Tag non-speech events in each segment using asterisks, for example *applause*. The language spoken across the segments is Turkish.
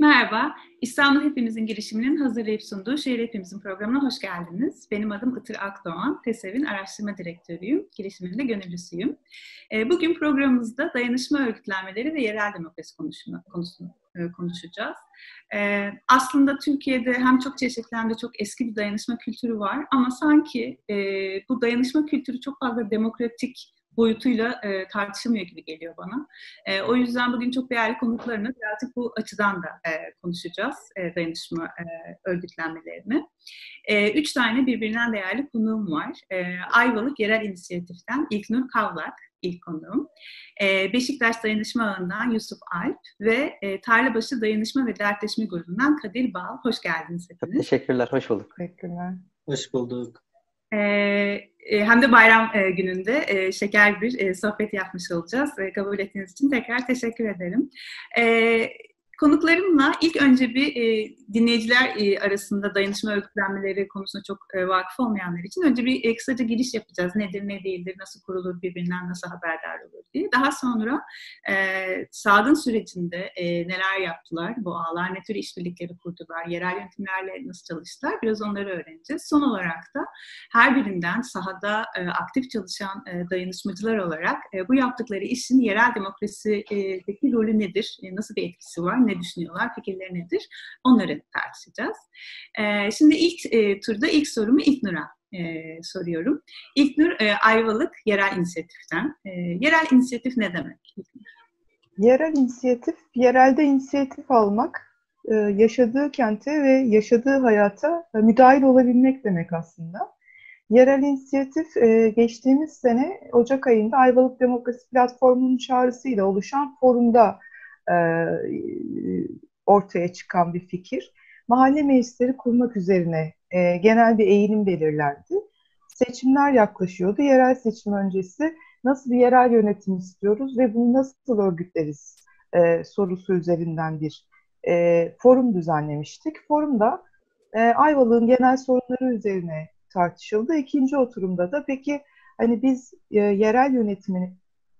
Merhaba, İstanbul Hepimizin girişiminin hazırlayıp sunduğu Şehir Hepimizin programına hoş geldiniz. Benim adım Itır Akdoğan, TESEV'in araştırma direktörüyüm, girişimin de gönüllüsüyüm. Ee, bugün programımızda dayanışma örgütlenmeleri ve yerel demokrasi konusunu e, konuşacağız. Ee, aslında Türkiye'de hem çok çeşitli hem de çok eski bir dayanışma kültürü var ama sanki e, bu dayanışma kültürü çok fazla demokratik boyutuyla e, tartışılmıyor gibi geliyor bana. E, o yüzden bugün çok değerli konuklarını birazcık bu açıdan da e, konuşacağız e, dayanışma e, örgütlenmelerini. E, üç tane birbirinden değerli konuğum var. E, Ayvalık Yerel İnisiyatif'ten İlknur Kavlak, ilk konuğum. E, Beşiktaş Dayanışma Ağı'ndan Yusuf Alp ve e, Tarlabaşı Dayanışma ve Dertleşme Grubu'ndan Kadir Bal. Hoş geldiniz hepiniz. Teşekkürler, hoş bulduk. Teşekkürler. Hoş bulduk. Ee, hem de bayram e, gününde e, şeker bir e, sohbet yapmış olacağız. E, kabul ettiğiniz için tekrar teşekkür ederim. E, Konuklarımla ilk önce bir e, dinleyiciler e, arasında dayanışma örgütlenmeleri konusunda çok e, vakıf olmayanlar için önce bir e, kısaca giriş yapacağız. Nedir, ne değildir, nasıl kurulur, birbirinden nasıl haberdar olur diye. Daha sonra e, salgın sürecinde e, neler yaptılar, bu ağlar ne tür işbirlikleri kurdular, yerel yönetimlerle nasıl çalıştılar biraz onları öğreneceğiz. Son olarak da her birinden sahada e, aktif çalışan e, dayanışmacılar olarak e, bu yaptıkları işin yerel demokrasideki rolü nedir, e, nasıl bir etkisi var, ne düşünüyorlar, fikirleri nedir? Onları tartışacağız. E, şimdi ilk e, turda ilk sorumu İlknur'a e, soruyorum. İlknur e, Ayvalık Yerel İnisiyatif'ten. E, yerel inisiyatif ne demek? Yerel inisiyatif, yerelde inisiyatif almak, e, yaşadığı kente ve yaşadığı hayata e, müdahil olabilmek demek aslında. Yerel inisiyatif e, geçtiğimiz sene Ocak ayında Ayvalık Demokrasi Platformu'nun çağrısıyla oluşan forumda e, ortaya çıkan bir fikir. Mahalle meclisleri kurmak üzerine e, genel bir eğilim belirlendi. Seçimler yaklaşıyordu. Yerel seçim öncesi nasıl bir yerel yönetim istiyoruz ve bunu nasıl örgütleriz e, sorusu üzerinden bir forum düzenlemiştik. Forumda e, Ayvalık'ın genel sorunları üzerine tartışıldı. İkinci oturumda da peki hani biz yerel yönetimini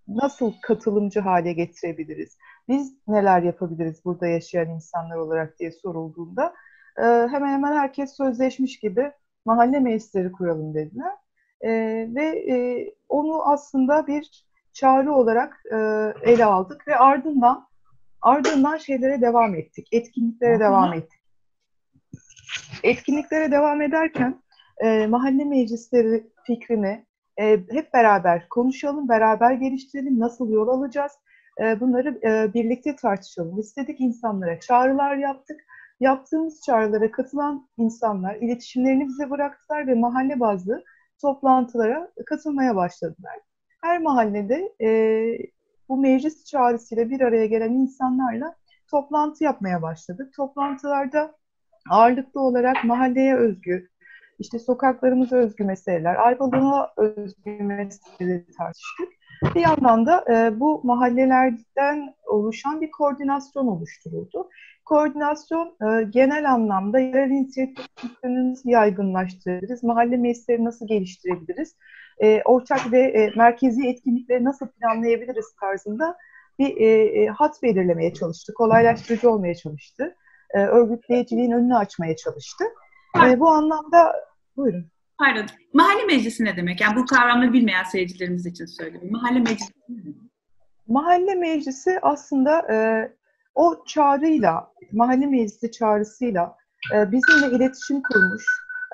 nasıl katılımcı hale getirebiliriz? Biz neler yapabiliriz burada yaşayan insanlar olarak diye sorulduğunda e, hemen hemen herkes sözleşmiş gibi mahalle meclisleri kuralım dediler. E, ve e, onu aslında bir çağrı olarak e, ele aldık ve ardından ardından şeylere devam ettik. Etkinliklere devam ettik. Etkinliklere devam ederken e, mahalle meclisleri fikrini e, hep beraber konuşalım, beraber geliştirelim, nasıl yol alacağız, bunları e, birlikte tartışalım. İstedik insanlara çağrılar yaptık. Yaptığımız çağrılara katılan insanlar iletişimlerini bize bıraktılar ve mahalle bazlı toplantılara katılmaya başladılar. Her mahallede e, bu meclis çağrısıyla bir araya gelen insanlarla toplantı yapmaya başladık. Toplantılarda ağırlıklı olarak mahalleye özgü, işte sokaklarımıza özgü meseleler, Ayvalık'a özgü meseleleri tartıştık. Bir yandan da e, bu mahallelerden oluşan bir koordinasyon oluşturuldu. Koordinasyon e, genel anlamda yerel inisiyatiflerini nasıl yaygınlaştırabiliriz, mahalle meclisleri nasıl geliştirebiliriz, e, ortak ve e, merkezi etkinlikleri nasıl planlayabiliriz tarzında bir e, e, hat belirlemeye çalıştı, kolaylaştırıcı olmaya çalıştı, e, örgütleyiciliğin önünü açmaya çalıştı. E, bu anlamda buyurun. Pardon. Mahalle meclisi ne demek? Yani bu kavramı bilmeyen seyircilerimiz için söyleyeyim. Mahalle meclisi ne demek? Mahalle meclisi aslında e, o çağrıyla, mahalle meclisi çağrısıyla e, bizimle iletişim kurmuş,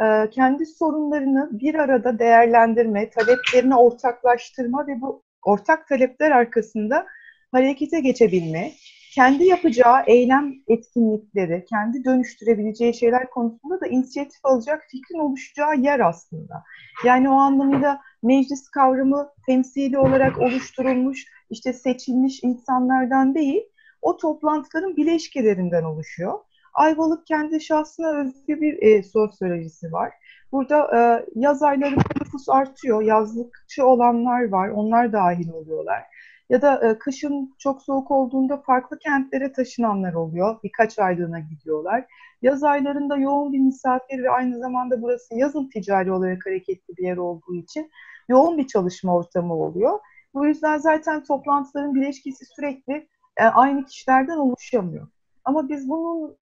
e, kendi sorunlarını bir arada değerlendirme, taleplerini ortaklaştırma ve bu ortak talepler arkasında harekete geçebilme, kendi yapacağı eylem etkinlikleri, kendi dönüştürebileceği şeyler konusunda da inisiyatif alacak fikrin oluşacağı yer aslında. Yani o anlamda meclis kavramı temsili olarak oluşturulmuş, işte seçilmiş insanlardan değil, o toplantıların bileşkelerinden oluşuyor. Ayvalık kendi şahsına özgü bir e, sosyolojisi var. Burada e, yaz aylarında nüfus artıyor, yazlıkçı olanlar var, onlar dahil oluyorlar. Ya da e, kışın çok soğuk olduğunda farklı kentlere taşınanlar oluyor. Birkaç aylığına gidiyorlar. Yaz aylarında yoğun bir misafir ve aynı zamanda burası yazın ticari olarak hareketli bir yer olduğu için yoğun bir çalışma ortamı oluyor. Bu yüzden zaten toplantıların bileşkesi sürekli e, aynı kişilerden oluşamıyor. Ama biz bunu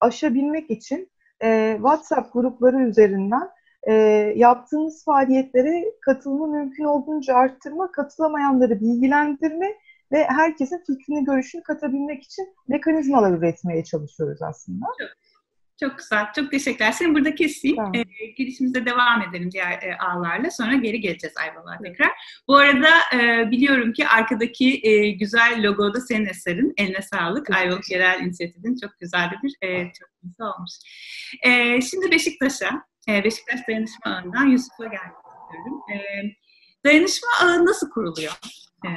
aşabilmek için e, WhatsApp grupları üzerinden e, yaptığımız faaliyetlere katılımı mümkün olduğunca arttırma, katılamayanları bilgilendirme ve herkesin fikrini, görüşünü katabilmek için mekanizmalar üretmeye çalışıyoruz aslında. Çok, çok güzel, çok teşekkürler. Seni burada keseyim. Tamam. E, girişimize devam edelim diğer e, ağlarla. Sonra geri geleceğiz Ayvalık'a tekrar. Bu arada e, biliyorum ki arkadaki e, güzel logo da senin eserin. Eline sağlık. Ayvalık Yerel İnisiyatifi'nin çok güzel bir e, çalışması olmuş. E, şimdi Beşiktaş'a, e, Beşiktaş Dayanışma Ağı'ndan Yusuf'a gelmek istiyorum. E, dayanışma ağı nasıl kuruluyor? E,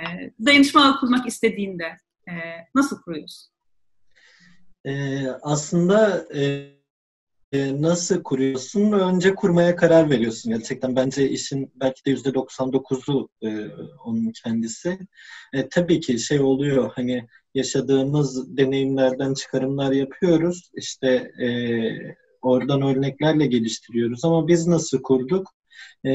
dayanışma ağı kurmak istediğinde e, nasıl kuruyorsun? Ee, aslında e, nasıl kuruyorsun? Önce kurmaya karar veriyorsun. Gerçekten bence işin belki de yüzde 99'u e, onun kendisi. E, tabii ki şey oluyor hani yaşadığımız deneyimlerden çıkarımlar yapıyoruz. İşte e, oradan örneklerle geliştiriyoruz. Ama biz nasıl kurduk? E,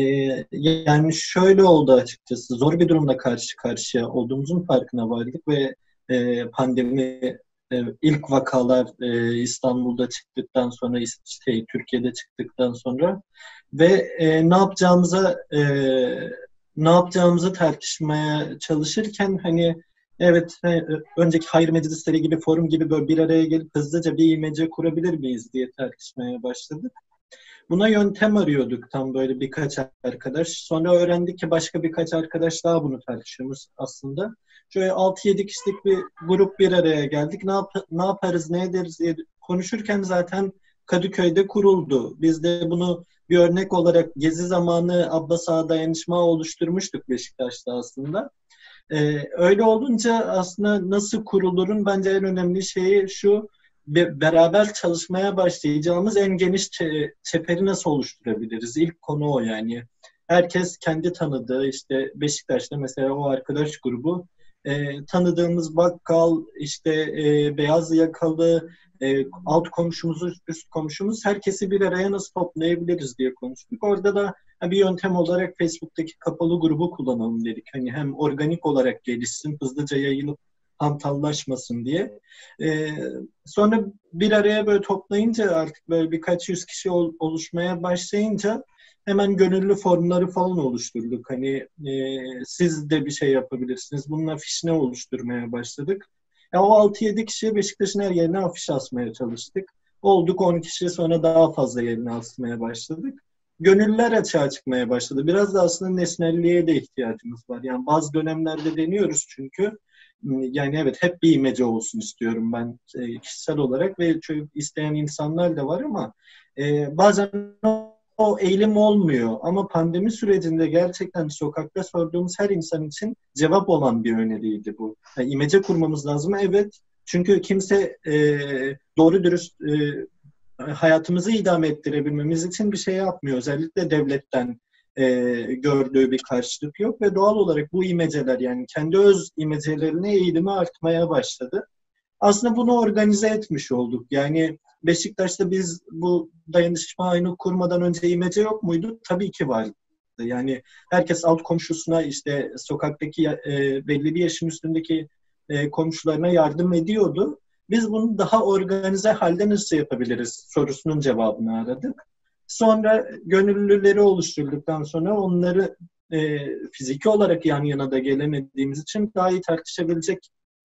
yani şöyle oldu açıkçası. Zor bir durumda karşı karşıya olduğumuzun farkına vardık ve e, pandemi e, ilk vakalar e, İstanbul'da çıktıktan sonra şey, Türkiye'de çıktıktan sonra ve e, ne yapacağımıza e, ne yapacağımızı tartışmaya çalışırken hani evet e, önceki hayır meclisleri gibi forum gibi böyle bir araya gelip hızlıca bir imece kurabilir miyiz diye tartışmaya başladık. Buna yöntem arıyorduk tam böyle birkaç arkadaş. Sonra öğrendik ki başka birkaç arkadaş daha bunu tartışıyoruz aslında. Şöyle 6-7 kişilik bir grup bir araya geldik. Ne, yap ne yaparız, ne ederiz diye konuşurken zaten Kadıköy'de kuruldu. Biz de bunu bir örnek olarak gezi zamanı Abbas Ağa dayanışma oluşturmuştuk Beşiktaş'ta aslında. Ee, öyle olunca aslında nasıl kurulurun bence en önemli şeyi şu beraber çalışmaya başlayacağımız en geniş çeperi nasıl oluşturabiliriz? İlk konu o yani. Herkes kendi tanıdığı işte Beşiktaş'ta mesela o arkadaş grubu e, tanıdığımız bakkal, işte e, beyaz yakalı, e, alt komşumuz, üst komşumuz herkesi bir araya nasıl toplayabiliriz diye konuştuk. Orada da bir yöntem olarak Facebook'taki kapalı grubu kullanalım dedik. Hani hem organik olarak gelişsin, hızlıca yayılıp hantallaşmasın diye. Ee, sonra bir araya böyle toplayınca artık böyle birkaç yüz kişi ol, oluşmaya başlayınca hemen gönüllü formları falan oluşturduk. Hani e, siz de bir şey yapabilirsiniz. Bunun afişine oluşturmaya başladık. Ya o 6-7 kişiye Beşiktaş'ın her yerine afiş asmaya çalıştık. Olduk 10 kişi sonra daha fazla yerine asmaya başladık. Gönüllüler açığa çıkmaya başladı. Biraz da aslında nesnelliğe de ihtiyacımız var. Yani bazı dönemlerde deniyoruz çünkü yani evet hep bir imece olsun istiyorum ben e, kişisel olarak ve isteyen insanlar da var ama e, bazen o eğilim olmuyor. Ama pandemi sürecinde gerçekten sokakta sorduğumuz her insan için cevap olan bir öneriydi bu. Yani imece kurmamız lazım. Evet. Çünkü kimse e, doğru dürüst e, hayatımızı idame ettirebilmemiz için bir şey yapmıyor. Özellikle devletten e, gördüğü bir karşılık yok ve doğal olarak bu imeceler yani kendi öz imecelerine eğilimi artmaya başladı. Aslında bunu organize etmiş olduk. Yani Beşiktaş'ta biz bu dayanışma aynı kurmadan önce imece yok muydu? Tabii ki vardı. Yani herkes alt komşusuna işte sokaktaki e, belli bir yaşın üstündeki e, komşularına yardım ediyordu. Biz bunu daha organize halde nasıl yapabiliriz sorusunun cevabını aradık. Sonra gönüllüleri oluşturduktan sonra onları e, fiziki olarak yan yana da gelemediğimiz için daha iyi tartışabilecek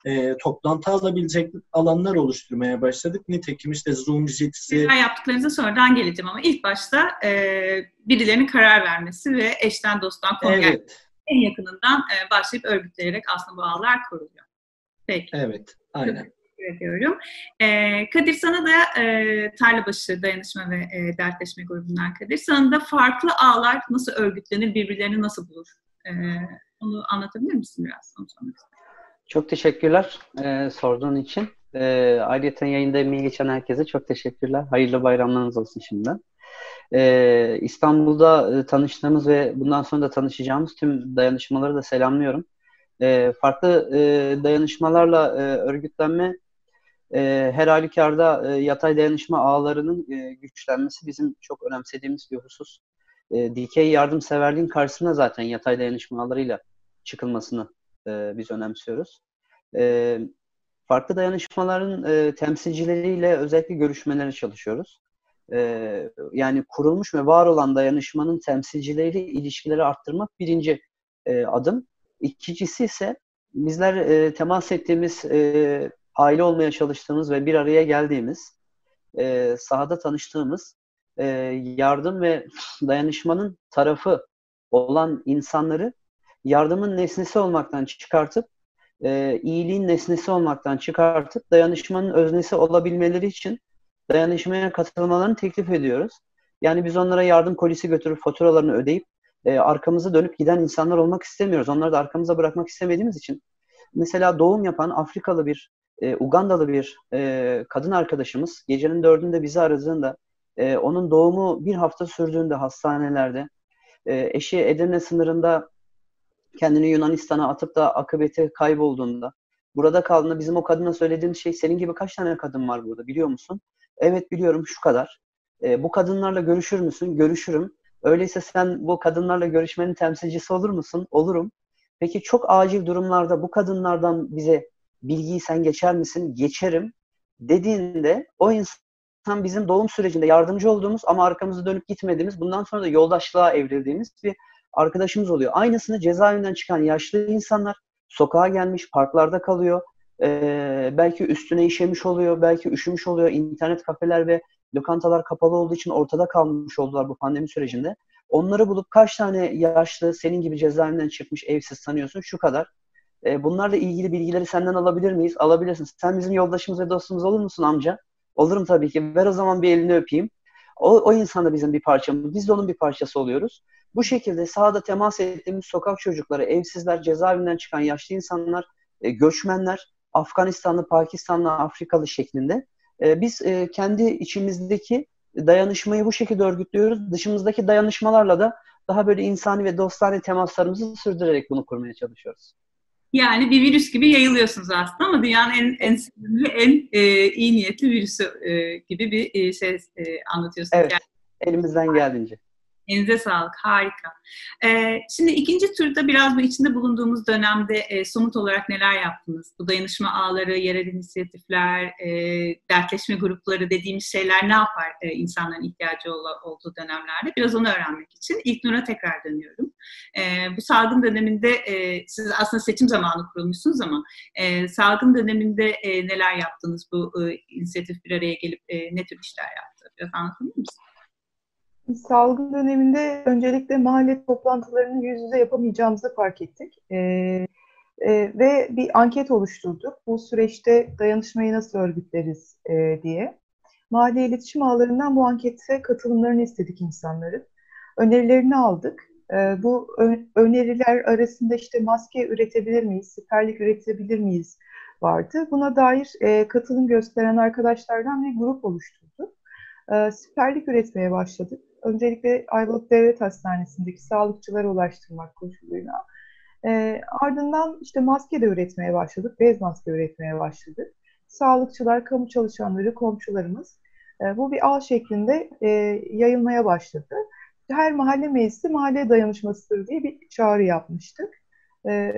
e, toplantı alabilecek alanlar oluşturmaya başladık. Nitekim işte Zoom, Jitsi... Neler yaptıklarınıza sonradan geleceğim ama ilk başta e, birilerinin karar vermesi ve eşten dosttan konu evet. en yakınından e, başlayıp örgütleyerek aslında bu ağlar kuruluyor. Peki. Evet, aynen. Teşekkür ediyorum. E, Kadir sana da e, Tarlabaşı Dayanışma ve e, Dertleşme grubundan Kadir. Sana da farklı ağlar nasıl örgütlenir, birbirlerini nasıl bulur? E, onu anlatabilir misin biraz? Onu Çok teşekkürler e, sorduğun için. E, ayrıca yayında emeği geçen herkese çok teşekkürler. Hayırlı bayramlarınız olsun şimdiden. E, İstanbul'da e, tanıştığımız ve bundan sonra da tanışacağımız tüm dayanışmaları da selamlıyorum. E, farklı e, dayanışmalarla e, örgütlenme e, her halükarda e, yatay dayanışma ağlarının e, güçlenmesi bizim çok önemsediğimiz bir husus. E, dikey yardımseverliğin karşısında zaten yatay dayanışma ağlarıyla çıkılmasını e, biz önemsiyoruz. E, farklı dayanışmaların e, temsilcileriyle özellikle görüşmeleri çalışıyoruz. E, yani kurulmuş ve var olan dayanışmanın temsilcileriyle ilişkileri arttırmak birinci e, adım. İkincisi ise bizler e, temas ettiğimiz, e, aile olmaya çalıştığımız ve bir araya geldiğimiz, e, sahada tanıştığımız e, yardım ve dayanışmanın tarafı olan insanları yardımın nesnesi olmaktan çıkartıp e, iyiliğin nesnesi olmaktan çıkartıp dayanışmanın öznesi olabilmeleri için dayanışmaya katılmalarını teklif ediyoruz. Yani biz onlara yardım kolisi götürüp faturalarını ödeyip e, arkamızı dönüp giden insanlar olmak istemiyoruz. Onları da arkamıza bırakmak istemediğimiz için mesela doğum yapan Afrikalı bir, e, Ugandalı bir e, kadın arkadaşımız gecenin dördünde bizi aradığında e, onun doğumu bir hafta sürdüğünde hastanelerde e, eşi Edirne sınırında kendini Yunanistan'a atıp da akıbeti kaybolduğunda burada kaldığında bizim o kadına söylediğimiz şey senin gibi kaç tane kadın var burada biliyor musun? Evet biliyorum şu kadar. E, bu kadınlarla görüşür müsün? Görüşürüm. Öyleyse sen bu kadınlarla görüşmenin temsilcisi olur musun? Olurum. Peki çok acil durumlarda bu kadınlardan bize bilgiyi sen geçer misin? Geçerim. Dediğinde o insan bizim doğum sürecinde yardımcı olduğumuz ama arkamızı dönüp gitmediğimiz, bundan sonra da yoldaşlığa evrildiğimiz bir arkadaşımız oluyor. Aynısını cezaevinden çıkan yaşlı insanlar sokağa gelmiş, parklarda kalıyor. Ee, belki üstüne işemiş oluyor, belki üşümüş oluyor. İnternet kafeler ve lokantalar kapalı olduğu için ortada kalmış oldular bu pandemi sürecinde. Onları bulup kaç tane yaşlı senin gibi cezaevinden çıkmış evsiz sanıyorsun şu kadar. E, bunlarla ilgili bilgileri senden alabilir miyiz? Alabilirsin. Sen bizim yoldaşımız ve dostumuz olur musun amca? Olurum tabii ki. Ver o zaman bir elini öpeyim. O, o insan da bizim bir parçamız. Biz de onun bir parçası oluyoruz. Bu şekilde sahada temas ettiğimiz sokak çocukları, evsizler, cezaevinden çıkan yaşlı insanlar, e, göçmenler, Afganistanlı, Pakistanlı, Afrikalı şeklinde e, biz e, kendi içimizdeki dayanışmayı bu şekilde örgütlüyoruz. Dışımızdaki dayanışmalarla da daha böyle insani ve dostane temaslarımızı sürdürerek bunu kurmaya çalışıyoruz. Yani bir virüs gibi yayılıyorsunuz aslında ama dünyanın en en sevimli, en e, iyi niyetli virüsü e, gibi bir e, şey e, anlatıyorsunuz. Evet, yani. elimizden geldiğince. Elinize sağlık, harika. Ee, şimdi ikinci turda biraz bu içinde bulunduğumuz dönemde e, somut olarak neler yaptınız? Bu dayanışma ağları, yerel inisiyatifler, e, dertleşme grupları dediğimiz şeyler ne yapar e, insanların ihtiyacı ol, olduğu dönemlerde? Biraz onu öğrenmek için ilk Nur'a tekrar dönüyorum. E, bu salgın döneminde, e, siz aslında seçim zamanı kurulmuşsunuz ama e, salgın döneminde e, neler yaptınız? Bu e, inisiyatif bir araya gelip e, ne tür işler yaptı? Biraz anlatabilir misiniz? Salgın döneminde öncelikle mahalle toplantılarını yüz yüze yapamayacağımızı fark ettik. E, e, ve bir anket oluşturduk. Bu süreçte dayanışmayı nasıl örgütleriz e, diye. Mahalle iletişim ağlarından bu ankete katılımlarını istedik insanların. Önerilerini aldık. E, bu öneriler arasında işte maske üretebilir miyiz, siperlik üretebilir miyiz vardı. Buna dair e, katılım gösteren arkadaşlardan bir grup oluşturduk. E, siperlik üretmeye başladık öncelikle Ayvalık Devlet Hastanesi'ndeki sağlıkçılara ulaştırmak koşuluyla. E, ardından işte maske de üretmeye başladık, bez maske üretmeye başladık. Sağlıkçılar, kamu çalışanları, komşularımız e, bu bir ağ şeklinde e, yayılmaya başladı. Her mahalle meclisi mahalle dayanışmasıdır diye bir çağrı yapmıştık. E,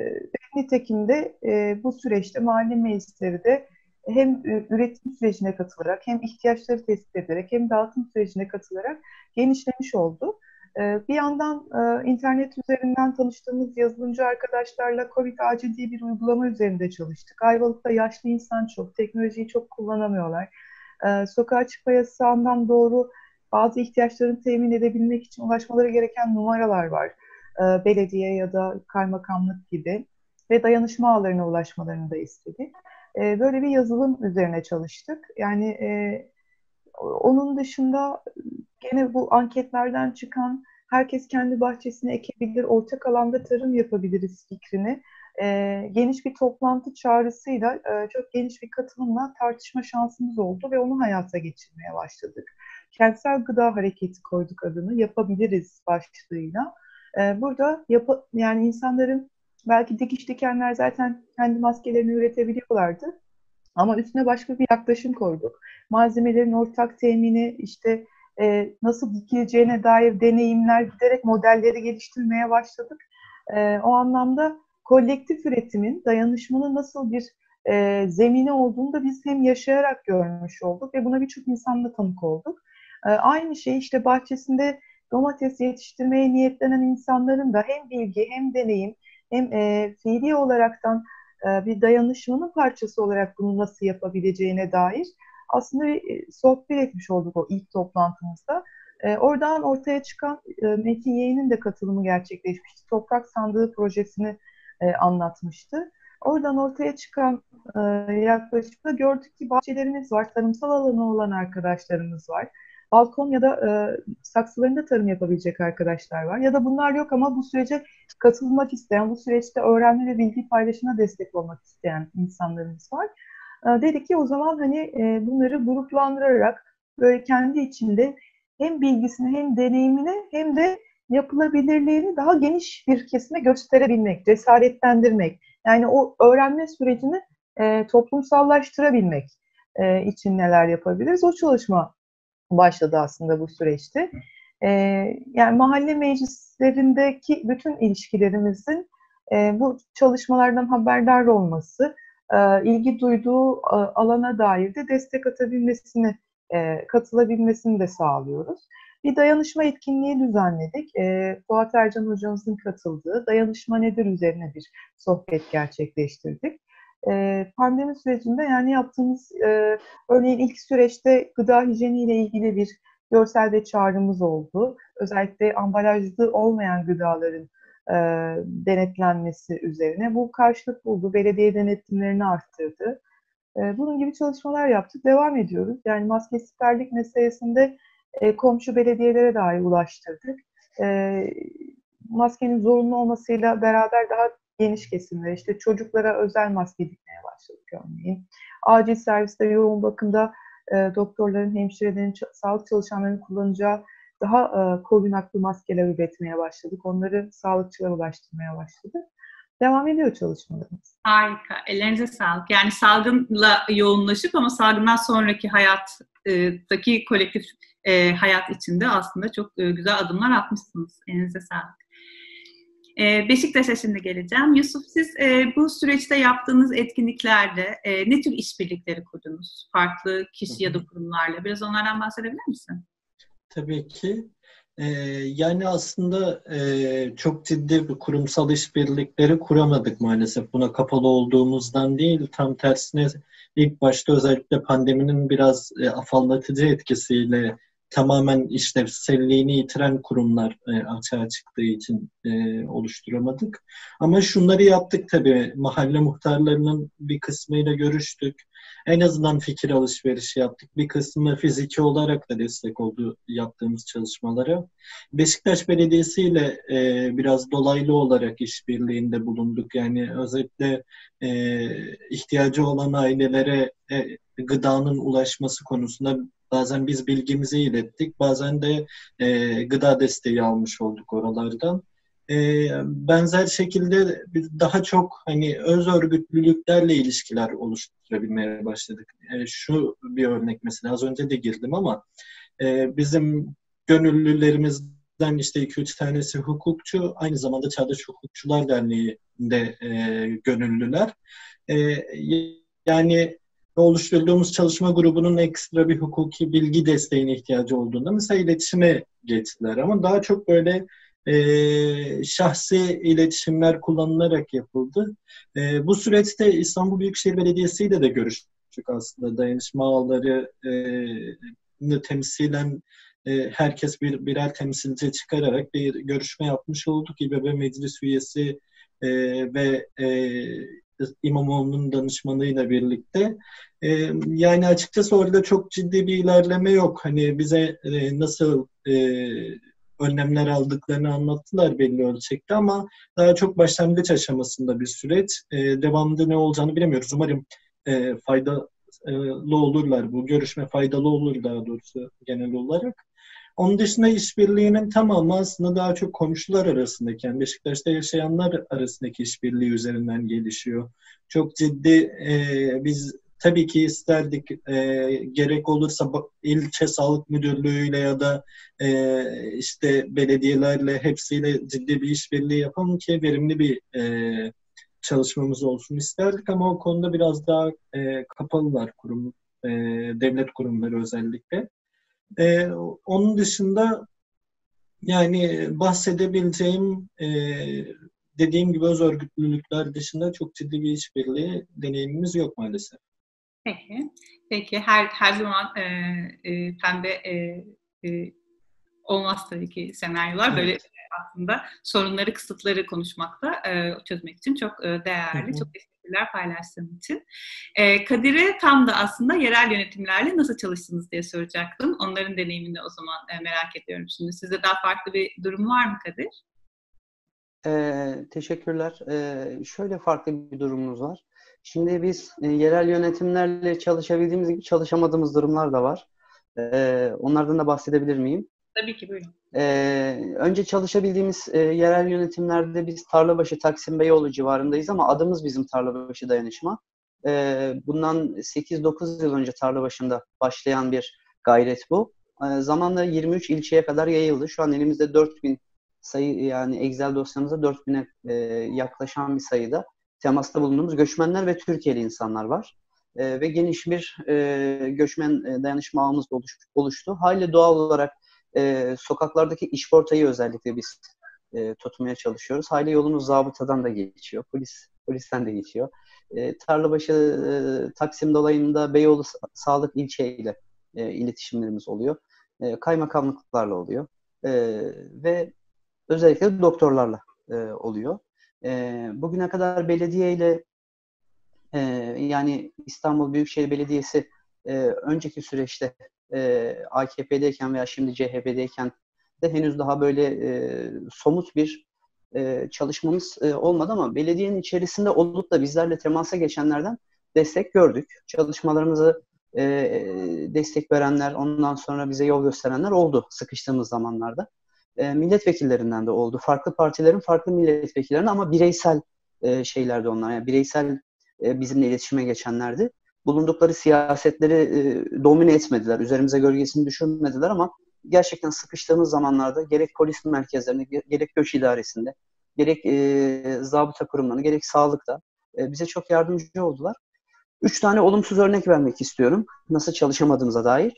nitekim de e, bu süreçte mahalle meclisleri de hem üretim sürecine katılarak hem ihtiyaçları tespit ederek hem dağıtım sürecine katılarak genişlemiş oldu. Ee, bir yandan e, internet üzerinden tanıştığımız yazılımcı arkadaşlarla COVID acil diye bir uygulama üzerinde çalıştık. Ayvalık'ta yaşlı insan çok, teknolojiyi çok kullanamıyorlar. Sokağa çıkma yasağından doğru bazı ihtiyaçlarını temin edebilmek için ulaşmaları gereken numaralar var. Belediye ya da kaymakamlık gibi ve dayanışma ağlarına ulaşmalarını da istedik. Böyle bir yazılım üzerine çalıştık. Yani e, onun dışında gene bu anketlerden çıkan herkes kendi bahçesine ekebilir, ortak alanda tarım yapabiliriz fikrini e, geniş bir toplantı çağrısıyla e, çok geniş bir katılımla tartışma şansımız oldu ve onu hayata geçirmeye başladık. Kentsel gıda hareketi koyduk adını, yapabiliriz başlığıyla. E, burada yap yani insanların belki dikiş dikenler zaten kendi maskelerini üretebiliyorlardı. Ama üstüne başka bir yaklaşım koyduk. Malzemelerin ortak temini, işte e, nasıl dikileceğine dair deneyimler giderek modelleri geliştirmeye başladık. E, o anlamda kolektif üretimin, dayanışmanın nasıl bir e, zemini olduğunu da biz hem yaşayarak görmüş olduk ve buna birçok insanla tanık olduk. E, aynı şey işte bahçesinde domates yetiştirmeye niyetlenen insanların da hem bilgi hem deneyim hem e, fiili olaraktan e, bir dayanışmanın parçası olarak bunu nasıl yapabileceğine dair aslında bir e, sohbet etmiş olduk o ilk toplantımızda. E, oradan ortaya çıkan e, Metin Yeğen'in de katılımı gerçekleşmişti. Toprak Sandığı projesini e, anlatmıştı. Oradan ortaya çıkan e, yaklaşımda gördük ki bahçelerimiz var, tarımsal alanı olan arkadaşlarımız var. Balkon ya da e, saksılarında tarım yapabilecek arkadaşlar var. Ya da bunlar yok ama bu sürece katılmak isteyen, bu süreçte öğrenme ve bilgi paylaşımına destek olmak isteyen insanlarımız var. E, dedik ki o zaman hani e, bunları gruplandırarak böyle kendi içinde hem bilgisini hem deneyimini hem de yapılabilirliğini daha geniş bir kesime gösterebilmek, cesaretlendirmek. Yani o öğrenme sürecini e, toplumsallaştırabilmek e, için neler yapabiliriz? O çalışma başladı aslında bu süreçte. E, yani mahalle meclislerindeki bütün ilişkilerimizin e, bu çalışmalardan haberdar olması, e, ilgi duyduğu e, alana dair de destek atabilmesini, e, katılabilmesini de sağlıyoruz. Bir dayanışma etkinliği düzenledik. E, Fuat Ercan hocamızın katıldığı dayanışma nedir üzerine bir sohbet gerçekleştirdik. E, pandemi sürecinde yani yaptığımız e, örneğin ilk süreçte gıda hijyeni ile ilgili bir görsel ve çağrımız oldu. Özellikle ambalajlı olmayan gıdaların e, denetlenmesi üzerine. Bu karşılık buldu. Belediye denetimlerini arttırdı. E, bunun gibi çalışmalar yaptık. Devam ediyoruz. Yani maske siperlik meselesinde komşu belediyelere dahi ulaştırdık. Maskenin zorunlu olmasıyla beraber daha geniş kesimler, işte çocuklara özel maske dikmeye başladık örneğin. Acil serviste yoğun bakımda e, doktorların, hemşirelerin, sağlık çalışanlarının kullanacağı daha e, korunaklı maskeler üretmeye başladık. Onları sağlıkçılara ulaştırmaya başladık. Devam ediyor çalışmalarımız. Harika. Ellerinize sağlık. Yani salgınla yoğunlaşıp ama salgından sonraki hayattaki kolektif e, hayat içinde aslında çok e, güzel adımlar atmışsınız. Elinize sağlık. E, Beşiktaş'a şimdi geleceğim. Yusuf siz e, bu süreçte yaptığınız etkinliklerde e, ne tür işbirlikleri kurdunuz? Farklı kişi ya da kurumlarla. Biraz onlardan bahsedebilir misin? Tabii ki. Ee, yani aslında e, çok ciddi bir kurumsal işbirlikleri kuramadık maalesef. Buna kapalı olduğumuzdan değil, tam tersine ilk başta özellikle pandeminin biraz e, afallatıcı etkisiyle tamamen işlevselliğini yitiren kurumlar e, açığa çıktığı için e, oluşturamadık. Ama şunları yaptık tabii. Mahalle muhtarlarının bir kısmıyla görüştük. En azından fikir alışverişi yaptık. Bir kısmı fiziki olarak da destek oldu yaptığımız çalışmalara. Beşiktaş Belediyesi ile e, biraz dolaylı olarak işbirliğinde bulunduk. Yani özellikle e, ihtiyacı olan ailelere e, gıdanın ulaşması konusunda Bazen biz bilgimizi ilettik, bazen de e, gıda desteği almış olduk oralardan. E, benzer şekilde daha çok hani öz örgütlülüklerle ilişkiler oluşturabilmeye başladık. E, şu bir örnek mesela az önce de girdim ama e, bizim gönüllülerimizden işte 2-3 tanesi hukukçu, aynı zamanda Çağdaş Hukukçular Derneği'nde e, gönüllüler. E, yani oluşturduğumuz çalışma grubunun ekstra bir hukuki bilgi desteğine ihtiyacı olduğunda mesela iletişime geçtiler ama daha çok böyle e, şahsi iletişimler kullanılarak yapıldı. E, bu süreçte İstanbul Büyükşehir Belediyesi ile de görüştük aslında. Dayanışma ağları e, temsilen e, herkes bir birer temsilci çıkararak bir görüşme yapmış olduk. İBB Meclis Üyesi e, ve e, İmamoğlu'nun danışmanıyla birlikte. E, yani açıkçası orada çok ciddi bir ilerleme yok. Hani bize e, nasıl e, önlemler aldıklarını anlattılar belli ölçekte ama daha çok başlangıç aşamasında bir süreç. E, devamında ne olacağını bilemiyoruz. Umarım e, faydalı olurlar. Bu görüşme faydalı olur daha doğrusu genel olarak. Onun dışında işbirliğinin tamamı aslında daha çok komşular arasındaki, yani Beşiktaş'ta yaşayanlar arasındaki işbirliği üzerinden gelişiyor. Çok ciddi e, biz tabii ki isterdik e, gerek olursa ilçe sağlık müdürlüğüyle ya da e, işte belediyelerle hepsiyle ciddi bir işbirliği yapalım ki verimli bir e, çalışmamız olsun isterdik ama o konuda biraz daha e, kapalılar kurum, e, devlet kurumları özellikle. E, onun dışında yani bahsedebileceğim e, dediğim gibi öz örgütlülükler dışında çok ciddi bir işbirliği deneyimimiz yok maalesef. Peki. Peki her her zaman e, e, pembe e, e, olmaz tabii ki senaryolar. Evet. Böyle aslında sorunları, kısıtları konuşmakta, e, çözmek için çok e, değerli. Hı hı. Çok teşekkürler paylaştığın için. E, Kadir'e tam da aslında yerel yönetimlerle nasıl çalıştınız diye soracaktım. Onların deneyimini o zaman e, merak ediyorum şimdi. Sizde daha farklı bir durum var mı Kadir? Ee, teşekkürler. Ee, şöyle farklı bir durumumuz var. Şimdi biz e, yerel yönetimlerle çalışabildiğimiz gibi çalışamadığımız durumlar da var. Ee, onlardan da bahsedebilir miyim? Tabii ki buyurun. Ee, önce çalışabildiğimiz e, yerel yönetimlerde biz Tarlabaşı, Taksim Beyoğlu civarındayız ama adımız bizim Tarlabaşı Dayanışma. Ee, bundan 8-9 yıl önce Tarlabaşı'nda başlayan bir gayret bu. Ee, zamanla 23 ilçeye kadar yayıldı. Şu an elimizde 4000 sayı yani Excel dosyamızda 4000'e e, yaklaşan bir sayıda temasta bulunduğumuz göçmenler ve Türkiye'li insanlar var. E, ve geniş bir e, göçmen e, dayanışma ağımız oluş, oluştu. Hali doğal olarak e, sokaklardaki işportayı özellikle biz e, tutmaya çalışıyoruz. Hali yolumuz zabıtadan da geçiyor, polis polisten de geçiyor. E, Tarlabaşı e, Taksim dolayında Beyoğlu Sağlık ilçe ile e, iletişimlerimiz oluyor. E, kaymakamlıklarla oluyor. E, ve özellikle doktorlarla e, oluyor. E, bugüne kadar belediye ile e, yani İstanbul Büyükşehir Belediyesi e, önceki süreçte e, AKP'deyken veya şimdi CHP'deyken de henüz daha böyle e, somut bir e, çalışmamız e, olmadı ama belediyenin içerisinde olup da bizlerle temasa geçenlerden destek gördük. Çalışmalarımızı e, destek verenler, ondan sonra bize yol gösterenler oldu sıkıştığımız zamanlarda. E, milletvekillerinden de oldu. Farklı partilerin farklı milletvekillerine ama bireysel e, şeylerdi onlar. Yani bireysel e, bizimle iletişime geçenlerdi. Bulundukları siyasetleri e, domine etmediler. Üzerimize gölgesini düşürmediler ama gerçekten sıkıştığımız zamanlarda gerek polis merkezlerinde, gerek göç idaresinde, gerek e, zabıta kurumlarında, gerek sağlıkta e, bize çok yardımcı oldular. Üç tane olumsuz örnek vermek istiyorum. Nasıl çalışamadığımıza dair.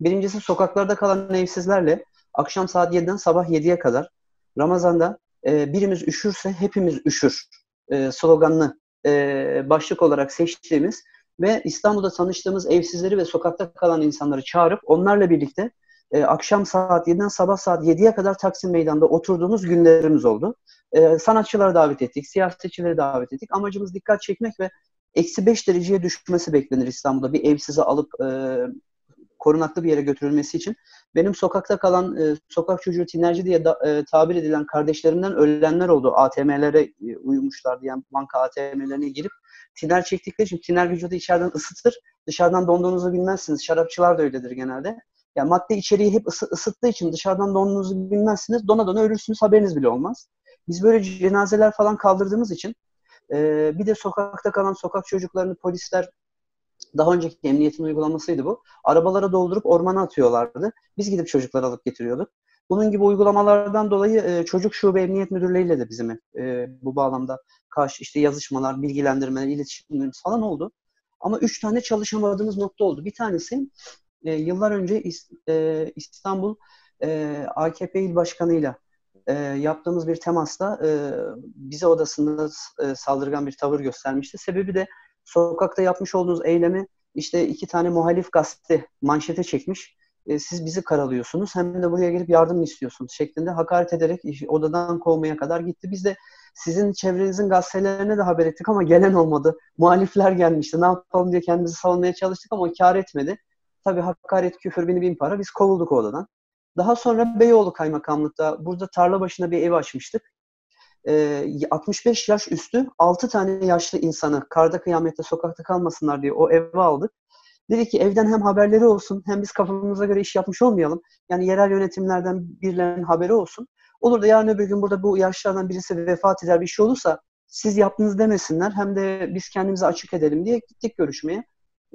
Birincisi sokaklarda kalan evsizlerle akşam saat 7'den sabah 7'ye kadar Ramazan'da e, birimiz üşürse hepimiz üşür e, sloganını e, başlık olarak seçtiğimiz ve İstanbul'da tanıştığımız evsizleri ve sokakta kalan insanları çağırıp onlarla birlikte e, akşam saat 7'den sabah saat 7'ye kadar Taksim Meydanı'nda oturduğumuz günlerimiz oldu. E, sanatçıları davet ettik, siyasetçileri davet ettik. Amacımız dikkat çekmek ve eksi 5 dereceye düşmesi beklenir İstanbul'da bir evsizi alıp e, korunaklı bir yere götürülmesi için benim sokakta kalan e, sokak çocuğu tinerci diye da, e, tabir edilen kardeşlerimden ölenler oldu. ATM'lere e, uyumuşlardı yani banka ATM'lerine girip tiner çektikleri için tiner vücudu içeriden ısıtır. Dışarıdan donduğunuzu bilmezsiniz. Şarapçılar da öyledir genelde. Yani madde içeriği hep ısı, ısıttığı için dışarıdan donduğunuzu bilmezsiniz. Dona dona ölürsünüz haberiniz bile olmaz. Biz böyle cenazeler falan kaldırdığımız için e, bir de sokakta kalan sokak çocuklarını polisler daha önceki emniyetin uygulamasıydı bu. Arabalara doldurup ormana atıyorlardı. Biz gidip çocukları alıp getiriyorduk. Bunun gibi uygulamalardan dolayı e, çocuk şube emniyet müdürleriyle de bizim e, bu bağlamda karşı işte yazışmalar, bilgilendirmeler, iletişimlerimiz falan oldu. Ama üç tane çalışamadığımız nokta oldu. Bir tanesi e, yıllar önce e, İstanbul e, AKP il başkanıyla e, yaptığımız bir temasta e, bize odasında e, saldırgan bir tavır göstermişti. Sebebi de sokakta yapmış olduğunuz eylemi işte iki tane muhalif gazete manşete çekmiş. E, siz bizi karalıyorsunuz hem de buraya gelip yardım istiyorsunuz şeklinde hakaret ederek odadan kovmaya kadar gitti. Biz de sizin çevrenizin gazetelerine de haber ettik ama gelen olmadı. Muhalifler gelmişti. Ne yapalım diye kendimizi savunmaya çalıştık ama kar etmedi. Tabii hakaret, küfür, bini bin para. Biz kovulduk odadan. Daha sonra Beyoğlu Kaymakamlık'ta burada tarla başına bir ev açmıştık. 65 yaş üstü 6 tane yaşlı insanı karda kıyamette sokakta kalmasınlar diye o eve aldık. Dedi ki evden hem haberleri olsun hem biz kafamıza göre iş yapmış olmayalım. Yani yerel yönetimlerden birilerinin haberi olsun. Olur da yarın öbür gün burada bu yaşlardan birisi vefat eder bir şey olursa siz yaptınız demesinler hem de biz kendimizi açık edelim diye gittik görüşmeye.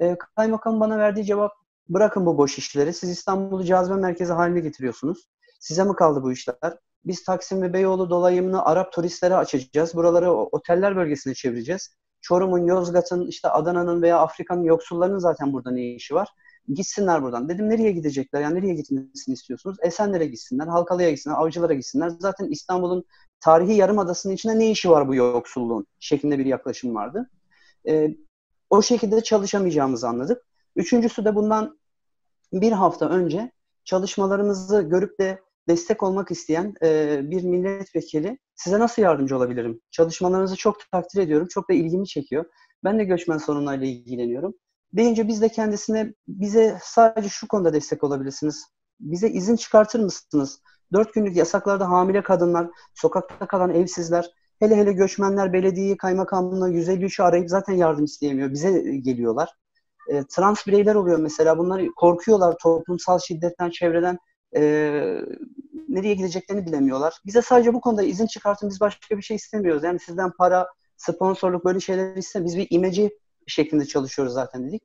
E, kaymakam bana verdiği cevap bırakın bu boş işleri. Siz İstanbul'u cazibe merkezi haline getiriyorsunuz. Size mi kaldı bu işler? Biz Taksim ve Beyoğlu dolayımını Arap turistlere açacağız. Buraları oteller bölgesine çevireceğiz. Çorum'un, Yozgat'ın, işte Adana'nın veya Afrika'nın yoksullarının zaten burada ne işi var? Gitsinler buradan. Dedim nereye gidecekler? Yani nereye gitmesini istiyorsunuz? Esenler'e gitsinler, Halkalı'ya gitsinler, Avcılar'a gitsinler. Zaten İstanbul'un tarihi yarımadasının içinde ne işi var bu yoksulluğun? Şeklinde bir yaklaşım vardı. Ee, o şekilde çalışamayacağımızı anladık. Üçüncüsü de bundan bir hafta önce çalışmalarımızı görüp de destek olmak isteyen e, bir milletvekili size nasıl yardımcı olabilirim? Çalışmalarınızı çok takdir ediyorum. Çok da ilgimi çekiyor. Ben de göçmen sorunlarıyla ilgileniyorum. Deyince biz de kendisine bize sadece şu konuda destek olabilirsiniz. Bize izin çıkartır mısınız? Dört günlük yasaklarda hamile kadınlar, sokakta kalan evsizler, hele hele göçmenler belediyeyi, kaymakamlığı 153'ü arayıp zaten yardım isteyemiyor. Bize geliyorlar. E, trans bireyler oluyor mesela. Bunlar korkuyorlar toplumsal şiddetten, çevreden e, nereye gideceklerini bilemiyorlar. Bize sadece bu konuda izin çıkartın. Biz başka bir şey istemiyoruz. Yani sizden para, sponsorluk böyle şeyler istemiyoruz. Biz bir imeci şeklinde çalışıyoruz zaten dedik.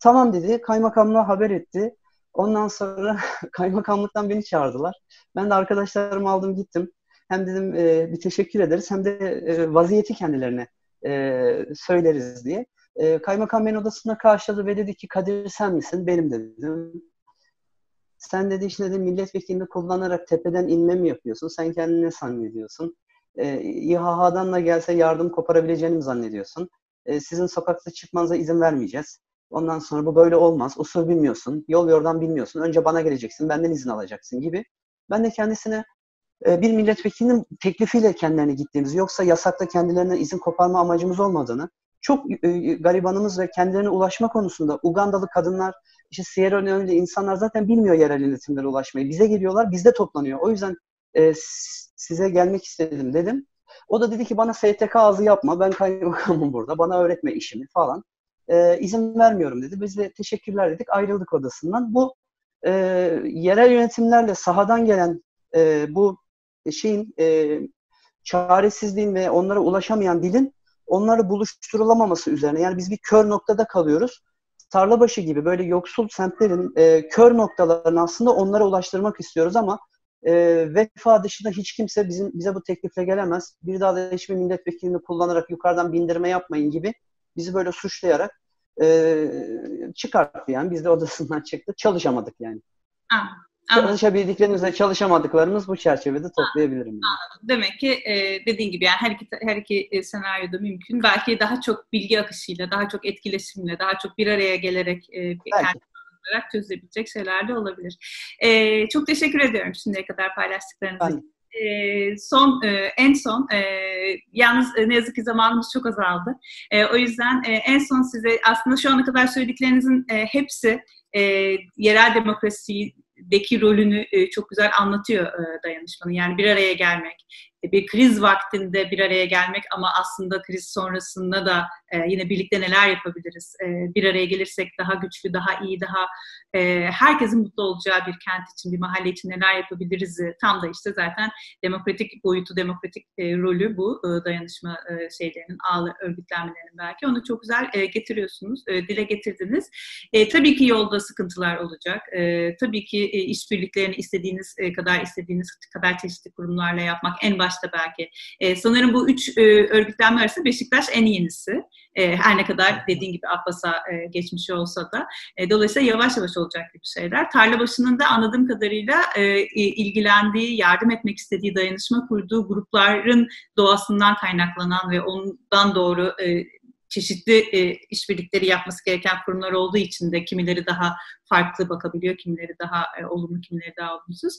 Tamam dedi. Kaymakamlığa haber etti. Ondan sonra *laughs* kaymakamlıktan beni çağırdılar. Ben de arkadaşlarımı aldım gittim. Hem dedim e, bir teşekkür ederiz hem de e, vaziyeti kendilerine e, söyleriz diye. E, kaymakam beni odasına karşıladı ve dedi ki Kadir sen misin? Benim dedim. Sen dedi işte dedi milletvekilini kullanarak tepeden inme mi yapıyorsun? Sen kendini ne zannediyorsun? E, İHH'dan da gelse yardım koparabileceğini mi zannediyorsun? E, sizin sokakta çıkmanıza izin vermeyeceğiz. Ondan sonra bu böyle olmaz. Usul bilmiyorsun. Yol yordan bilmiyorsun. Önce bana geleceksin. Benden izin alacaksın gibi. Ben de kendisine e, bir milletvekilinin teklifiyle kendilerine gittiğimizi yoksa yasakta kendilerine izin koparma amacımız olmadığını çok e, garibanımız ve kendilerine ulaşma konusunda Ugandalı kadınlar, işte Sierra Leone'li insanlar zaten bilmiyor yerel yönetimlere ulaşmayı. Bize geliyorlar, bizde toplanıyor. O yüzden e, size gelmek istedim dedim. O da dedi ki bana STK ağzı yapma, ben kaymakamım burada, bana öğretme işimi falan. E, izin vermiyorum dedi. Biz de teşekkürler dedik, ayrıldık odasından. Bu e, yerel yönetimlerle sahadan gelen e, bu şeyin e, çaresizliğin ve onlara ulaşamayan dilin onları buluşturulamaması üzerine. Yani biz bir kör noktada kalıyoruz. Tarlabaşı gibi böyle yoksul semtlerin e, kör noktalarını aslında onlara ulaştırmak istiyoruz ama e, vefa dışında hiç kimse bizim bize bu teklifle gelemez. Bir daha da hiçbir milletvekilini kullanarak yukarıdan bindirme yapmayın gibi bizi böyle suçlayarak e, çıkarttı yani. Biz de odasından çıktı. Çalışamadık yani. Ah, Çalışabildiklerimizle çalışamadıklarımız bu çerçevede toplayabilirim. Yani. Demek ki e, dediğin gibi yani her iki, her iki e, senaryoda mümkün. Belki daha çok bilgi akışıyla, daha çok etkileşimle, daha çok bir araya gelerek e, kendi olarak çözebilecek şeyler de olabilir. E, çok teşekkür ediyorum şimdiye kadar paylaştıklarınız için. E, son e, en son e, yalnız e, ne yazık ki zamanımız çok azaldı. E, o yüzden e, en son size aslında şu ana kadar söylediklerinizin e, hepsi e, yerel demokrasiyi deki rolünü e, çok güzel anlatıyor e, dayanışmanın. Yani bir araya gelmek, e, bir kriz vaktinde bir araya gelmek ama aslında kriz sonrasında da yine birlikte neler yapabiliriz? bir araya gelirsek daha güçlü, daha iyi, daha herkesin mutlu olacağı bir kent için, bir mahalle için neler yapabiliriz? Tam da işte zaten demokratik boyutu, demokratik rolü bu dayanışma şeylerinin, ağlı örgütlenmelerinin belki. Onu çok güzel getiriyorsunuz, dile getirdiniz. tabii ki yolda sıkıntılar olacak. tabii ki işbirliklerini istediğiniz kadar istediğiniz kadar çeşitli kurumlarla yapmak en başta belki. sanırım bu üç örgütlenme arasında Beşiktaş en yenisi. Her ne kadar dediğin gibi Abbas'a geçmiş olsa da. dolayısıyla yavaş yavaş olacak gibi şeyler. Tarla başının da anladığım kadarıyla ilgilendiği, yardım etmek istediği, dayanışma kurduğu grupların doğasından kaynaklanan ve ondan doğru çeşitli e, işbirlikleri yapması gereken kurumlar olduğu için de kimileri daha farklı bakabiliyor, kimileri daha e, olumlu, kimileri daha olumsuz.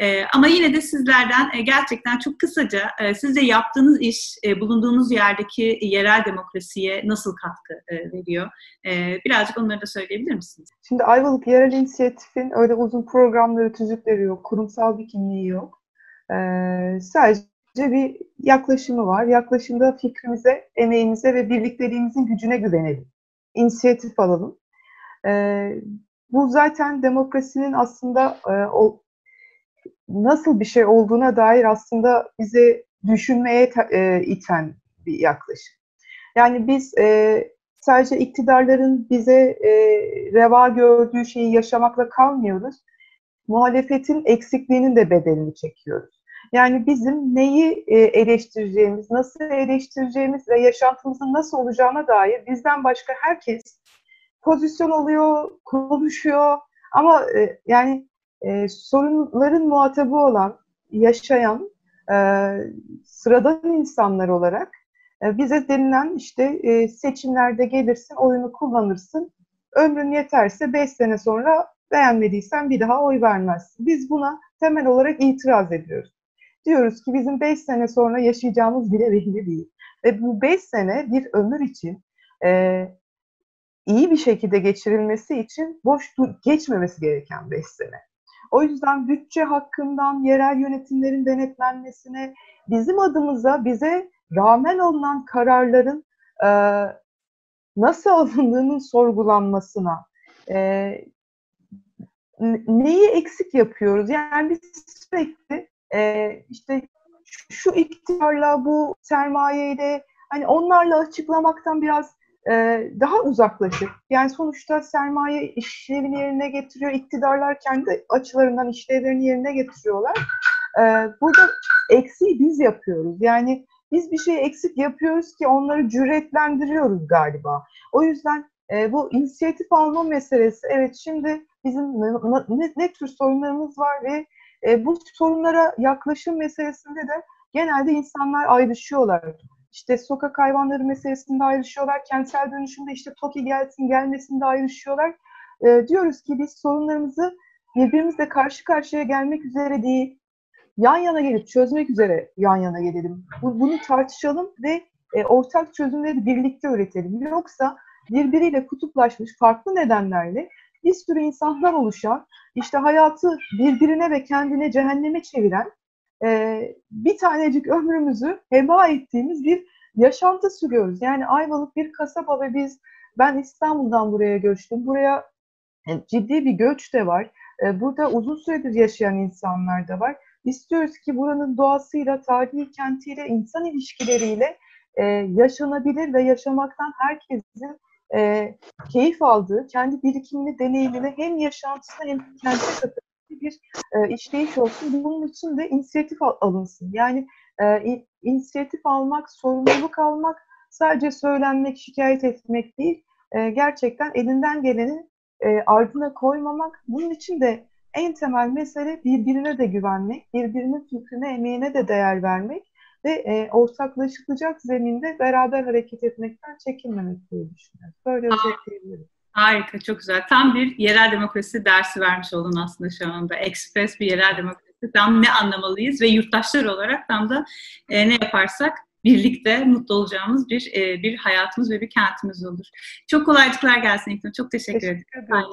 E, ama yine de sizlerden e, gerçekten çok kısaca e, sizce yaptığınız iş e, bulunduğunuz yerdeki yerel demokrasiye nasıl katkı e, veriyor? E, birazcık onları da söyleyebilir misiniz? Şimdi Ayvalık Yerel İnisiyatif'in öyle uzun programları, tüzükleri yok, kurumsal bir kimliği yok. Ee, sadece bir yaklaşımı var. Yaklaşımda fikrimize, emeğimize ve birlikteliğimizin gücüne güvenelim. İnisiyatif alalım. Ee, bu zaten demokrasinin aslında e, o, nasıl bir şey olduğuna dair aslında bize düşünmeye e, iten bir yaklaşım. Yani biz e, sadece iktidarların bize e, reva gördüğü şeyi yaşamakla kalmıyoruz. Muhalefetin eksikliğinin de bedelini çekiyoruz. Yani bizim neyi e, eleştireceğimiz, nasıl eleştireceğimiz ve yaşantımızın nasıl olacağına dair bizden başka herkes pozisyon alıyor, konuşuyor. Ama e, yani e, sorunların muhatabı olan, yaşayan, sıradan insanlar olarak bize denilen işte seçimlerde gelirsin, oyunu kullanırsın, ömrün yeterse 5 sene sonra beğenmediysen bir daha oy vermezsin. Biz buna temel olarak itiraz ediyoruz. Diyoruz ki bizim 5 sene sonra yaşayacağımız bile belli değil. Ve bu 5 sene bir ömür için e, iyi bir şekilde geçirilmesi için boş geçmemesi gereken 5 sene. O yüzden bütçe hakkından yerel yönetimlerin denetlenmesine, bizim adımıza bize rağmen alınan kararların e, nasıl alındığının sorgulanmasına, e, neyi eksik yapıyoruz? Yani biz sürekli e, işte şu iktidarla, bu sermayeyle, hani onlarla açıklamaktan biraz e, daha uzaklaşıp, yani sonuçta sermaye işlevini yerine getiriyor, iktidarlar kendi açılarından işlevlerini yerine getiriyorlar. E, burada eksiği biz yapıyoruz. Yani biz bir şey eksik yapıyoruz ki onları cüretlendiriyoruz galiba. O yüzden e, bu inisiyatif alma meselesi, evet şimdi bizim ne, ne tür sorunlarımız var ve e, bu sorunlara yaklaşım meselesinde de genelde insanlar ayrışıyorlar. İşte sokak hayvanları meselesinde ayrışıyorlar, kentsel dönüşümde işte TOKİ gelsin gelmesinde ayrışıyorlar. E, diyoruz ki biz sorunlarımızı birbirimizle karşı karşıya gelmek üzere değil, yan yana gelip çözmek üzere yan yana gelelim. Bunu tartışalım ve e, ortak çözümleri birlikte üretelim. Yoksa birbiriyle kutuplaşmış farklı nedenlerle bir sürü insanlar oluşan, işte hayatı birbirine ve kendine cehenneme çeviren e, bir tanecik ömrümüzü heba ettiğimiz bir yaşantı sürüyoruz. Yani Ayvalık bir kasaba ve biz, ben İstanbul'dan buraya göçtüm. Buraya ciddi bir göç de var. E, burada uzun süredir yaşayan insanlar da var. İstiyoruz ki buranın doğasıyla, tarihi kentiyle, insan ilişkileriyle e, yaşanabilir ve yaşamaktan herkesin e, keyif aldığı, kendi birikimini, deneyimini hem yaşantısına hem kendine katabildiği bir e, işleyiş olsun. Bunun için de inisiyatif al, alınsın. Yani e, inisiyatif almak, sorumluluk almak, sadece söylenmek, şikayet etmek değil, e, gerçekten elinden geleni e, ardına koymamak. Bunun için de en temel mesele birbirine de güvenmek, birbirinin fikrine, emeğine de değer vermek ve e, ortaklaşılacak zeminde beraber hareket etmekten çekinmemek diye düşünüyorum. Böyle özetleyebilirim. Harika, çok güzel. Tam bir yerel demokrasi dersi vermiş oldun aslında şu anda. Ekspres bir yerel demokrasi. Tam ne anlamalıyız ve yurttaşlar olarak tam da e, ne yaparsak birlikte mutlu olacağımız bir e, bir hayatımız ve bir kentimiz olur. Çok kolaylıklar gelsin İknur. Çok teşekkür, teşekkür ederim.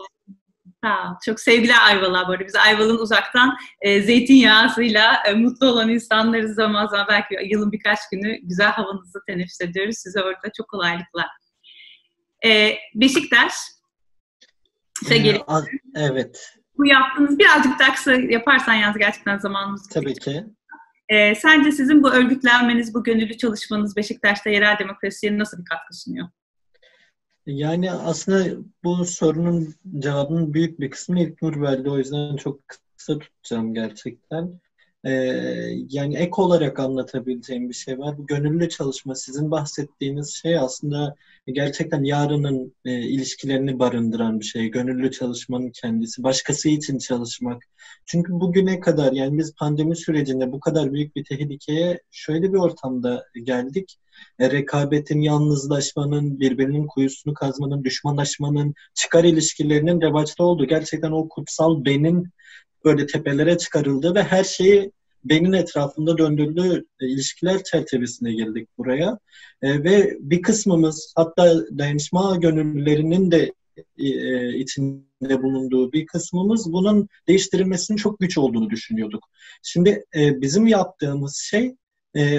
Sağ ol. Çok sevgiler Ayvalık'a arada. Biz Ayvalık'ın uzaktan e, zeytinyağısıyla e, mutlu olan insanlarız zaman zaman belki yılın birkaç günü güzel havanızı teneffüs ediyoruz. Size orada çok kolaylıklar. E, Beşiktaş. Ee, evet. Bu yaptığınız birazcık daha kısa yaparsan yalnız gerçekten zamanımız Tabii ki. E, sence sizin bu örgütlenmeniz, bu gönüllü çalışmanız Beşiktaş'ta yerel demokrasiye nasıl bir katkı sunuyor? Yani aslında bu sorunun cevabının büyük bir kısmını İlknur verdi. O yüzden çok kısa tutacağım gerçekten. Ee, yani ek olarak anlatabileceğim bir şey var. Bu gönüllü çalışma, sizin bahsettiğiniz şey aslında gerçekten yarının e, ilişkilerini barındıran bir şey. Gönüllü çalışmanın kendisi, başkası için çalışmak. Çünkü bugüne kadar yani biz pandemi sürecinde bu kadar büyük bir tehlikeye şöyle bir ortamda geldik. E, rekabetin, yalnızlaşmanın, birbirinin kuyusunu kazmanın, düşmanlaşmanın, çıkar ilişkilerinin revaçta olduğu, gerçekten o kutsal benin böyle tepelere çıkarıldı ve her şeyi benin etrafında döndürdüğü e, ilişkiler çerçevesine geldik buraya. E, ve bir kısmımız hatta dayanışma gönüllülerinin de e, içinde bulunduğu bir kısmımız bunun değiştirilmesinin çok güç olduğunu düşünüyorduk. Şimdi bizim yaptığımız şey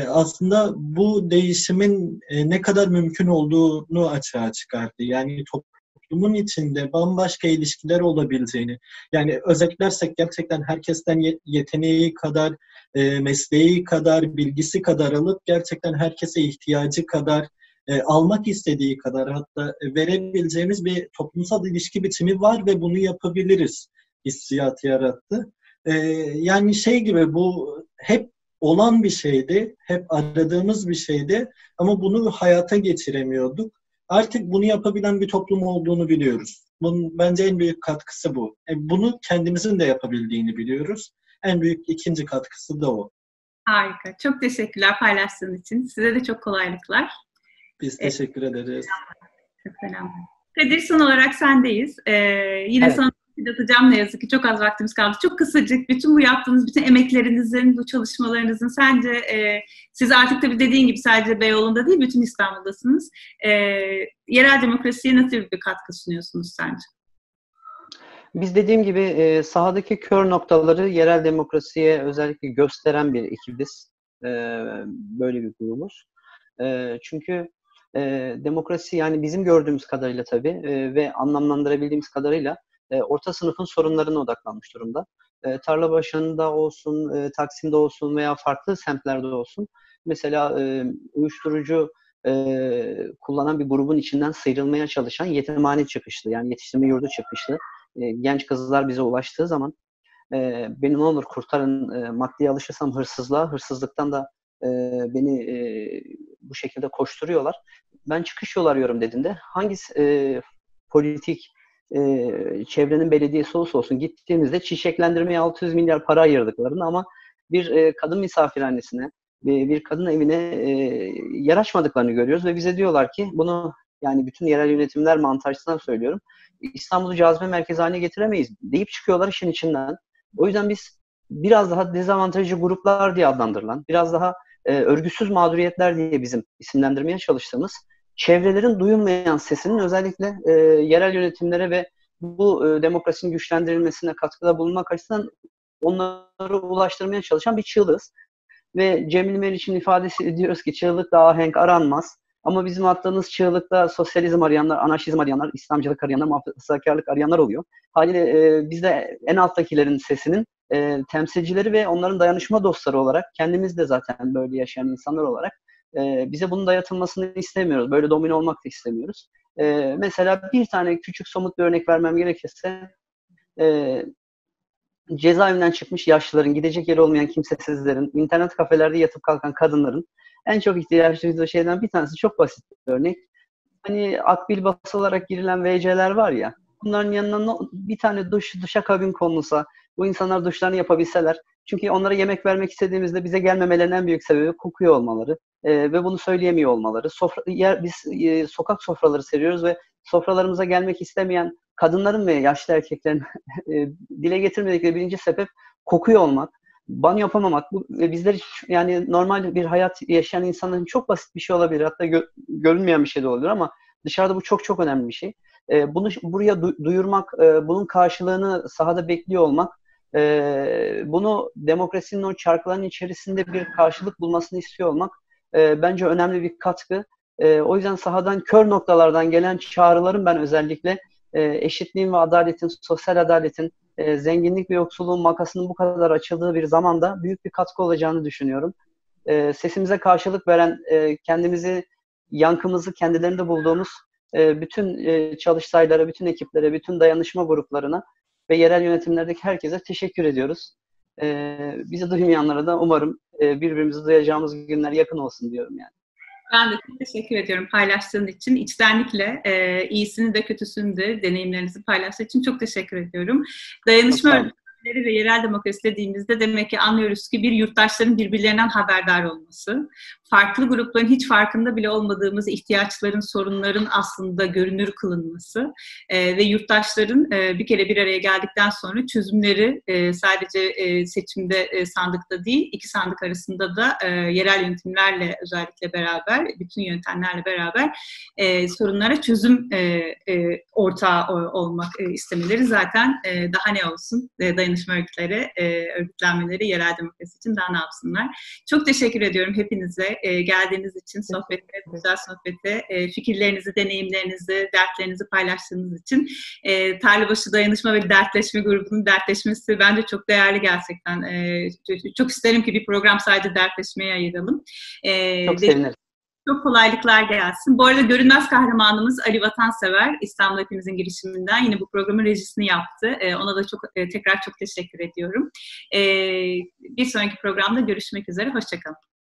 aslında bu değişimin ne kadar mümkün olduğunu açığa çıkardı. Yani top, toplumun içinde bambaşka ilişkiler olabileceğini, yani özetlersek gerçekten herkesten yeteneği kadar, e, mesleği kadar, bilgisi kadar alıp gerçekten herkese ihtiyacı kadar, e, almak istediği kadar hatta verebileceğimiz bir toplumsal ilişki biçimi var ve bunu yapabiliriz hissiyatı yarattı. E, yani şey gibi bu hep olan bir şeydi. Hep aradığımız bir şeydi. Ama bunu hayata geçiremiyorduk. Artık bunu yapabilen bir toplum olduğunu biliyoruz. Bunun bence en büyük katkısı bu. E, bunu kendimizin de yapabildiğini biliyoruz. En büyük ikinci katkısı da o. Harika. Çok teşekkürler paylaştığın için. Size de çok kolaylıklar. Biz teşekkür evet. ederiz. Çok selam. Kadir son olarak sendeyiz. Ee, yine evet. sana atacağım ne yazık ki çok az vaktimiz kaldı. Çok kısacık bütün bu yaptığınız bütün emeklerinizin, bu çalışmalarınızın sence e, siz artık tabii dediğin gibi sadece Beyoğlu'nda değil bütün İstanbul'dasınız. E, yerel demokrasiye nasıl bir katkı sunuyorsunuz sence? Biz dediğim gibi e, sahadaki kör noktaları yerel demokrasiye özellikle gösteren bir ekibiz. E, böyle bir grubuz. E, çünkü e, demokrasi yani bizim gördüğümüz kadarıyla tabii e, ve anlamlandırabildiğimiz kadarıyla e, orta sınıfın sorunlarına odaklanmış durumda. E, tarla başında olsun, e, Taksim'de olsun veya farklı semtlerde olsun. Mesela uyuşturucu kullanan bir grubun içinden sıyrılmaya çalışan yetimhane çıkışlı yani yetiştirme yurdu çıkışlı genç kızlar bize ulaştığı zaman e, beni ne olur kurtarın e, maddiye alışırsam hırsızlığa, hırsızlıktan da beni bu şekilde koşturuyorlar. Ben çıkış yol arıyorum dediğinde hangi e, politik e, çevrenin belediyesi olsa olsun gittiğimizde çiçeklendirmeye 600 milyar para ayırdıklarını ama bir e, kadın misafirhanesine, bir, bir kadın evine e, yer görüyoruz ve bize diyorlar ki bunu yani bütün yerel yönetimler mantığı söylüyorum. İstanbul'u cazibe merkezi haline getiremeyiz deyip çıkıyorlar işin içinden. O yüzden biz biraz daha dezavantajlı gruplar diye adlandırılan, biraz daha e, örgüsüz mağduriyetler diye bizim isimlendirmeye çalıştığımız çevrelerin duyulmayan sesinin özellikle e, yerel yönetimlere ve bu e, demokrasinin güçlendirilmesine katkıda bulunmak açısından onları ulaştırmaya çalışan bir çığlığız. Ve Cemil Meriç'in ifadesi diyoruz ki çığlık daha ahenk aranmaz. Ama bizim attığımız çığlıkta sosyalizm arayanlar, anarşizm arayanlar, İslamcılık arayanlar, muhafazakarlık arayanlar oluyor. Haliyle e, biz de en alttakilerin sesinin e, temsilcileri ve onların dayanışma dostları olarak, kendimiz de zaten böyle yaşayan insanlar olarak e, bize bunun dayatılmasını istemiyoruz. Böyle domine olmak da istemiyoruz. E, mesela bir tane küçük somut bir örnek vermem gerekirse e, cezaevinden çıkmış yaşlıların, gidecek yeri olmayan kimsesizlerin, internet kafelerde yatıp kalkan kadınların en çok ihtiyaç duyduğu şeyden bir tanesi çok basit bir örnek. Hani akbil basılarak girilen WC'ler var ya, bunların yanına bir tane duş, duşa kabin konulsa, bu insanlar duşlarını yapabilseler. Çünkü onlara yemek vermek istediğimizde bize gelmemelerinin en büyük sebebi kokuyor olmaları e, ve bunu söyleyemiyor olmaları. Sofra, yer, biz e, sokak sofraları seviyoruz ve sofralarımıza gelmek istemeyen kadınların ve yaşlı erkeklerin *laughs* e, dile getirmedikleri birinci sebep kokuyor olmak banyo yapamamak bu ve bizler yani normal bir hayat yaşayan insanların çok basit bir şey olabilir. Hatta gö- görünmeyen bir şey de olabilir ama dışarıda bu çok çok önemli bir şey. E, bunu buraya du- duyurmak, e, bunun karşılığını sahada bekliyor olmak, e, bunu demokrasinin o çarkların içerisinde bir karşılık bulmasını istiyor olmak e, bence önemli bir katkı. E, o yüzden sahadan kör noktalardan gelen çağrıların ben özellikle e, eşitliğin ve adaletin, sosyal adaletin, e, zenginlik ve yoksulluğun makasının bu kadar açıldığı bir zamanda büyük bir katkı olacağını düşünüyorum. E, sesimize karşılık veren, e, kendimizi, yankımızı kendilerinde bulduğumuz e, bütün e, çalıştaylara, bütün ekiplere, bütün dayanışma gruplarına ve yerel yönetimlerdeki herkese teşekkür ediyoruz. E, bizi duymayanlara da umarım e, birbirimizi duyacağımız günler yakın olsun diyorum yani. Ben de çok teşekkür ediyorum paylaştığın için. İçtenlikle e, iyisini de kötüsünü de deneyimlerinizi paylaştığın için çok teşekkür ediyorum. Dayanışma örgütleri ve yerel demokrasi dediğimizde demek ki anlıyoruz ki bir yurttaşların birbirlerinden haberdar olması, farklı grupların hiç farkında bile olmadığımız ihtiyaçların, sorunların aslında görünür kılınması e, ve yurttaşların e, bir kere bir araya geldikten sonra çözümleri e, sadece e, seçimde e, sandıkta değil, iki sandık arasında da e, yerel yönetimlerle özellikle beraber, bütün yöntemlerle beraber e, sorunlara çözüm e, e, ortağı olmak e, istemeleri zaten e, daha ne olsun e, dayanışma örgütleri, e, örgütlenmeleri yerel demokrasi için daha ne yapsınlar. Çok teşekkür ediyorum hepinize e, geldiğiniz için, sohbete, güzel sohbete, e, fikirlerinizi, deneyimlerinizi, dertlerinizi paylaştığınız için. E, Tarlabaşı Dayanışma ve Dertleşme grubunun dertleşmesi bence çok değerli gerçekten. E, çok, isterim ki bir program sadece dertleşmeye ayıralım. E, çok sevinirim. Çok kolaylıklar gelsin. Bu arada görünmez kahramanımız Ali Vatansever İstanbul Hepimizin girişiminden yine bu programın rejisini yaptı. Ee, ona da çok e, tekrar çok teşekkür ediyorum. Ee, bir sonraki programda görüşmek üzere. Hoşçakalın.